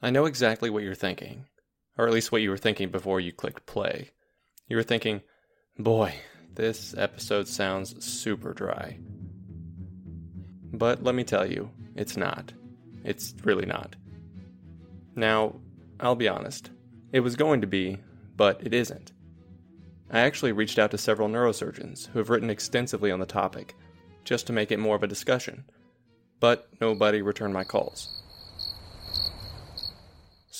I know exactly what you're thinking, or at least what you were thinking before you clicked play. You were thinking, boy, this episode sounds super dry. But let me tell you, it's not. It's really not. Now, I'll be honest. It was going to be, but it isn't. I actually reached out to several neurosurgeons who have written extensively on the topic, just to make it more of a discussion, but nobody returned my calls.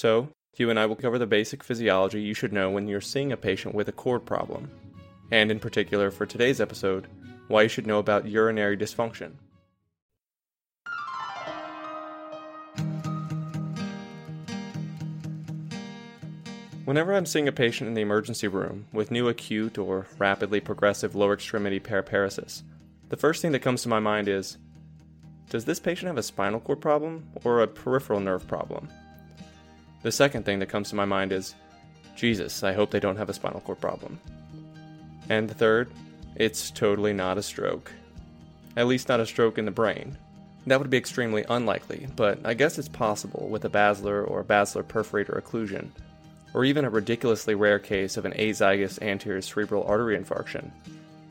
So, you and I will cover the basic physiology you should know when you're seeing a patient with a cord problem, and in particular for today's episode, why you should know about urinary dysfunction. Whenever I'm seeing a patient in the emergency room with new acute or rapidly progressive lower extremity paraparesis, the first thing that comes to my mind is Does this patient have a spinal cord problem or a peripheral nerve problem? The second thing that comes to my mind is, Jesus, I hope they don't have a spinal cord problem. And the third, it's totally not a stroke. At least not a stroke in the brain. That would be extremely unlikely, but I guess it's possible with a basilar or basilar perforator occlusion, or even a ridiculously rare case of an azygous anterior cerebral artery infarction.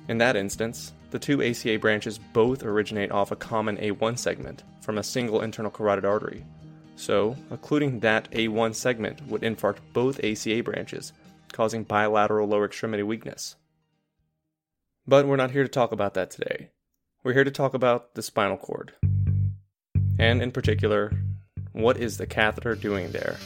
In that instance, the two ACA branches both originate off a common A1 segment from a single internal carotid artery, so, occluding that A1 segment would infarct both ACA branches, causing bilateral lower extremity weakness. But we're not here to talk about that today. We're here to talk about the spinal cord. And in particular, what is the catheter doing there?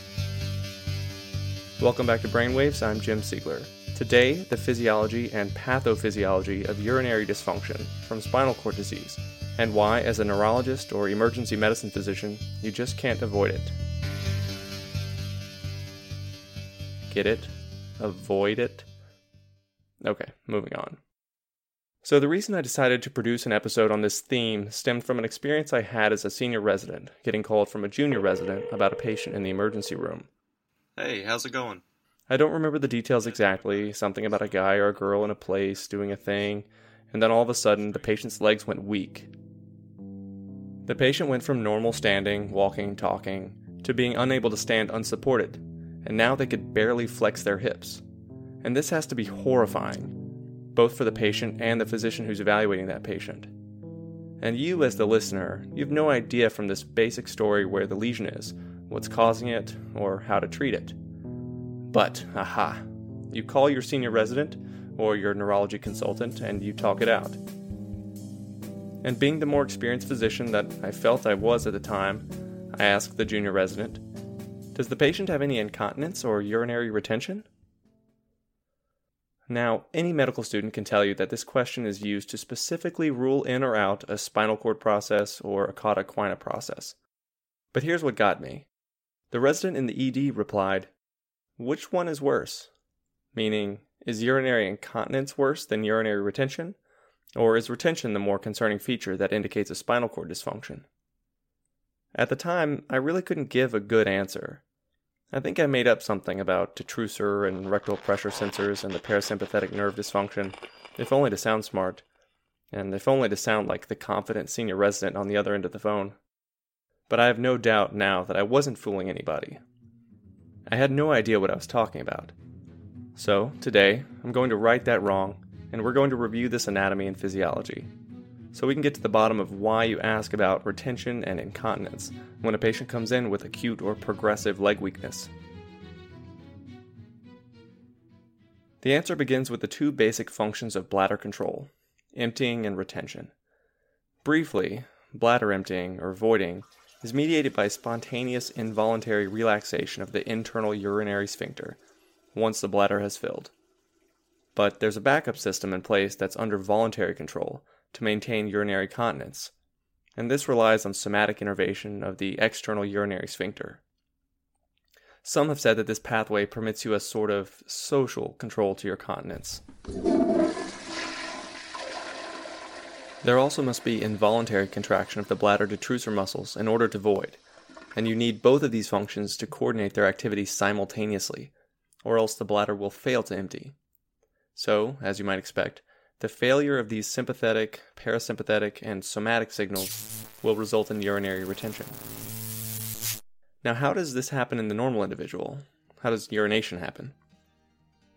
Welcome back to Brainwaves. I'm Jim Siegler. Today, the physiology and pathophysiology of urinary dysfunction from spinal cord disease and why, as a neurologist or emergency medicine physician, you just can't avoid it. Get it? Avoid it? Okay, moving on. So, the reason I decided to produce an episode on this theme stemmed from an experience I had as a senior resident, getting called from a junior resident about a patient in the emergency room. Hey, how's it going? I don't remember the details exactly, something about a guy or a girl in a place doing a thing, and then all of a sudden the patient's legs went weak, the patient went from normal standing, walking, talking, to being unable to stand unsupported, and now they could barely flex their hips. And this has to be horrifying, both for the patient and the physician who's evaluating that patient. And you, as the listener, you have no idea from this basic story where the lesion is, what's causing it, or how to treat it. But, aha, you call your senior resident or your neurology consultant and you talk it out. And being the more experienced physician that I felt I was at the time, I asked the junior resident Does the patient have any incontinence or urinary retention? Now, any medical student can tell you that this question is used to specifically rule in or out a spinal cord process or a cauda equina process. But here's what got me. The resident in the ED replied, Which one is worse? Meaning, is urinary incontinence worse than urinary retention? Or is retention the more concerning feature that indicates a spinal cord dysfunction? At the time, I really couldn't give a good answer. I think I made up something about detrusor and rectal pressure sensors and the parasympathetic nerve dysfunction, if only to sound smart, and if only to sound like the confident senior resident on the other end of the phone. But I have no doubt now that I wasn't fooling anybody. I had no idea what I was talking about. So, today, I'm going to right that wrong and we're going to review this anatomy and physiology. So we can get to the bottom of why you ask about retention and incontinence when a patient comes in with acute or progressive leg weakness. The answer begins with the two basic functions of bladder control emptying and retention. Briefly, bladder emptying or voiding is mediated by spontaneous involuntary relaxation of the internal urinary sphincter once the bladder has filled but there's a backup system in place that's under voluntary control to maintain urinary continence, and this relies on somatic innervation of the external urinary sphincter. Some have said that this pathway permits you a sort of social control to your continence. There also must be involuntary contraction of the bladder detrusor muscles in order to void, and you need both of these functions to coordinate their activity simultaneously, or else the bladder will fail to empty. So, as you might expect, the failure of these sympathetic, parasympathetic, and somatic signals will result in urinary retention. Now, how does this happen in the normal individual? How does urination happen?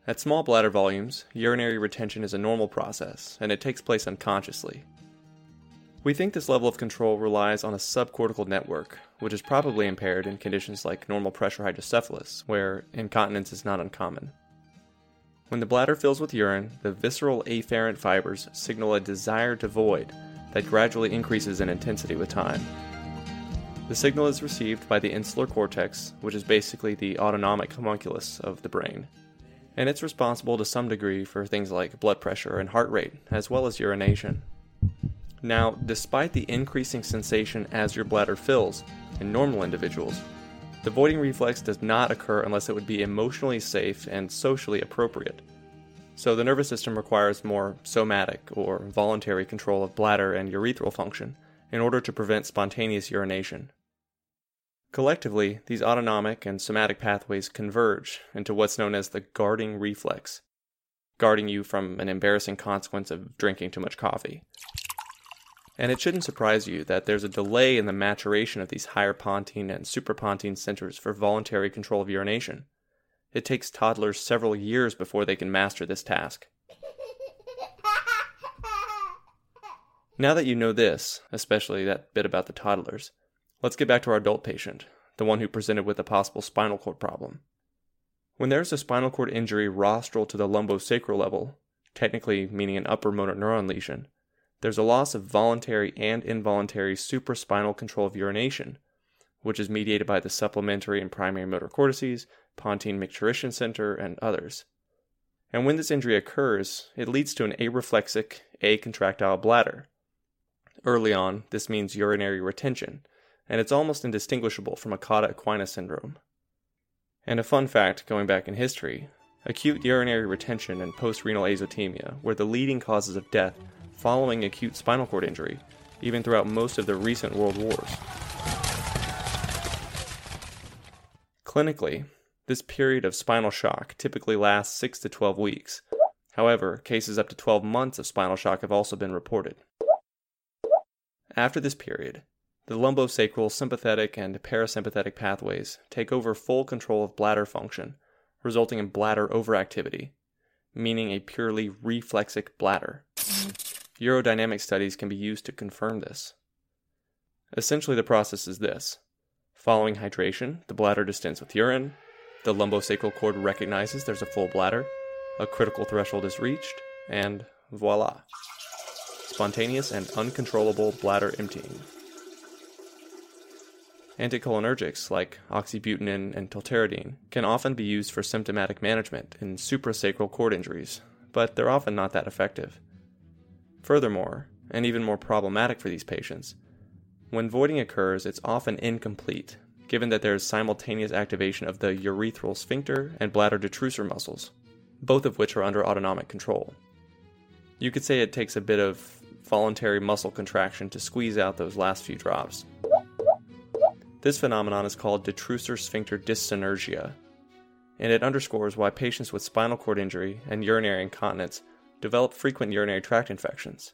At small bladder volumes, urinary retention is a normal process, and it takes place unconsciously. We think this level of control relies on a subcortical network, which is probably impaired in conditions like normal pressure hydrocephalus, where incontinence is not uncommon. When the bladder fills with urine, the visceral afferent fibers signal a desire to void that gradually increases in intensity with time. The signal is received by the insular cortex, which is basically the autonomic homunculus of the brain and it's responsible to some degree for things like blood pressure and heart rate, as well as urination. Now, despite the increasing sensation as your bladder fills in normal individuals, the voiding reflex does not occur unless it would be emotionally safe and socially appropriate. So, the nervous system requires more somatic or voluntary control of bladder and urethral function in order to prevent spontaneous urination. Collectively, these autonomic and somatic pathways converge into what's known as the guarding reflex, guarding you from an embarrassing consequence of drinking too much coffee. And it shouldn't surprise you that there's a delay in the maturation of these higher pontine and suprapontine centers for voluntary control of urination. It takes toddlers several years before they can master this task. Now that you know this, especially that bit about the toddlers, Let's get back to our adult patient, the one who presented with a possible spinal cord problem. When there is a spinal cord injury rostral to the lumbosacral level, technically meaning an upper motor neuron lesion, there's a loss of voluntary and involuntary supraspinal control of urination, which is mediated by the supplementary and primary motor cortices, pontine micturition center, and others. And when this injury occurs, it leads to an areflexic, acontractile bladder. Early on, this means urinary retention, and it's almost indistinguishable from a cauda equina syndrome. And a fun fact going back in history acute urinary retention and postrenal azotemia were the leading causes of death following acute spinal cord injury, even throughout most of the recent world wars. Clinically, this period of spinal shock typically lasts 6 to 12 weeks. However, cases up to 12 months of spinal shock have also been reported. After this period, the lumbosacral sympathetic and parasympathetic pathways take over full control of bladder function, resulting in bladder overactivity, meaning a purely reflexic bladder. Urodynamic studies can be used to confirm this. Essentially, the process is this following hydration, the bladder distends with urine, the lumbosacral cord recognizes there's a full bladder, a critical threshold is reached, and voila! Spontaneous and uncontrollable bladder emptying. Anticholinergics like oxybutynin and tolterodine can often be used for symptomatic management in suprasacral cord injuries, but they're often not that effective. Furthermore, and even more problematic for these patients, when voiding occurs, it's often incomplete, given that there is simultaneous activation of the urethral sphincter and bladder detrusor muscles, both of which are under autonomic control. You could say it takes a bit of voluntary muscle contraction to squeeze out those last few drops. This phenomenon is called detrusor sphincter dyssynergia, and it underscores why patients with spinal cord injury and urinary incontinence develop frequent urinary tract infections.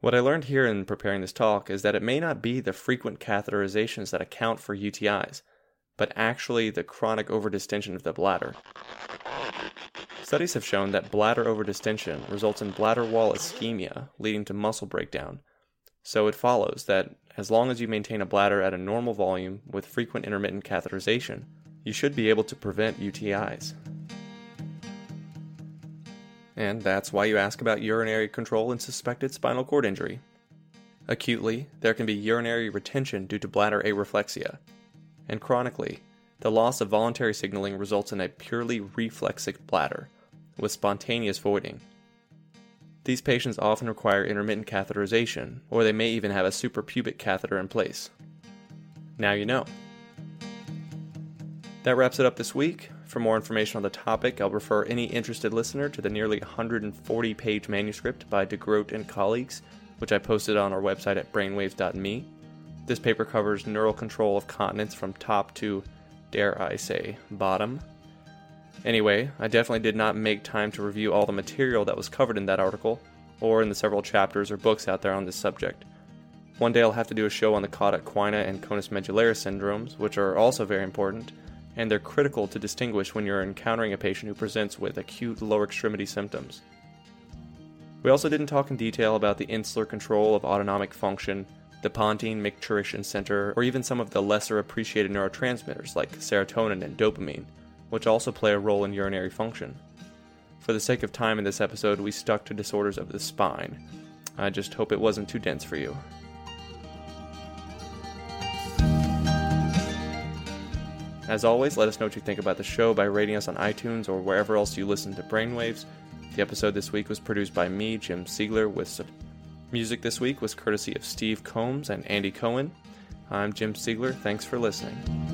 What I learned here in preparing this talk is that it may not be the frequent catheterizations that account for UTIs, but actually the chronic overdistension of the bladder. Studies have shown that bladder overdistension results in bladder wall ischemia, leading to muscle breakdown. So it follows that as long as you maintain a bladder at a normal volume with frequent intermittent catheterization, you should be able to prevent UTIs. And that's why you ask about urinary control in suspected spinal cord injury. Acutely, there can be urinary retention due to bladder areflexia. And chronically, the loss of voluntary signaling results in a purely reflexic bladder, with spontaneous voiding these patients often require intermittent catheterization, or they may even have a suprapubic catheter in place. Now you know. That wraps it up this week. For more information on the topic, I'll refer any interested listener to the nearly 140 page manuscript by de Groat and colleagues, which I posted on our website at brainwaves.me. This paper covers neural control of continence from top to, dare I say, bottom. Anyway, I definitely did not make time to review all the material that was covered in that article, or in the several chapters or books out there on this subject. One day I'll have to do a show on the cauda equina and conus medullaris syndromes, which are also very important, and they're critical to distinguish when you're encountering a patient who presents with acute lower extremity symptoms. We also didn't talk in detail about the insular control of autonomic function, the pontine micturition center, or even some of the lesser appreciated neurotransmitters like serotonin and dopamine, which also play a role in urinary function. For the sake of time in this episode, we stuck to disorders of the spine. I just hope it wasn't too dense for you. As always, let us know what you think about the show by rating us on iTunes or wherever else you listen to Brainwaves. The episode this week was produced by me, Jim Siegler, with music this week was courtesy of Steve Combs and Andy Cohen. I'm Jim Siegler. Thanks for listening.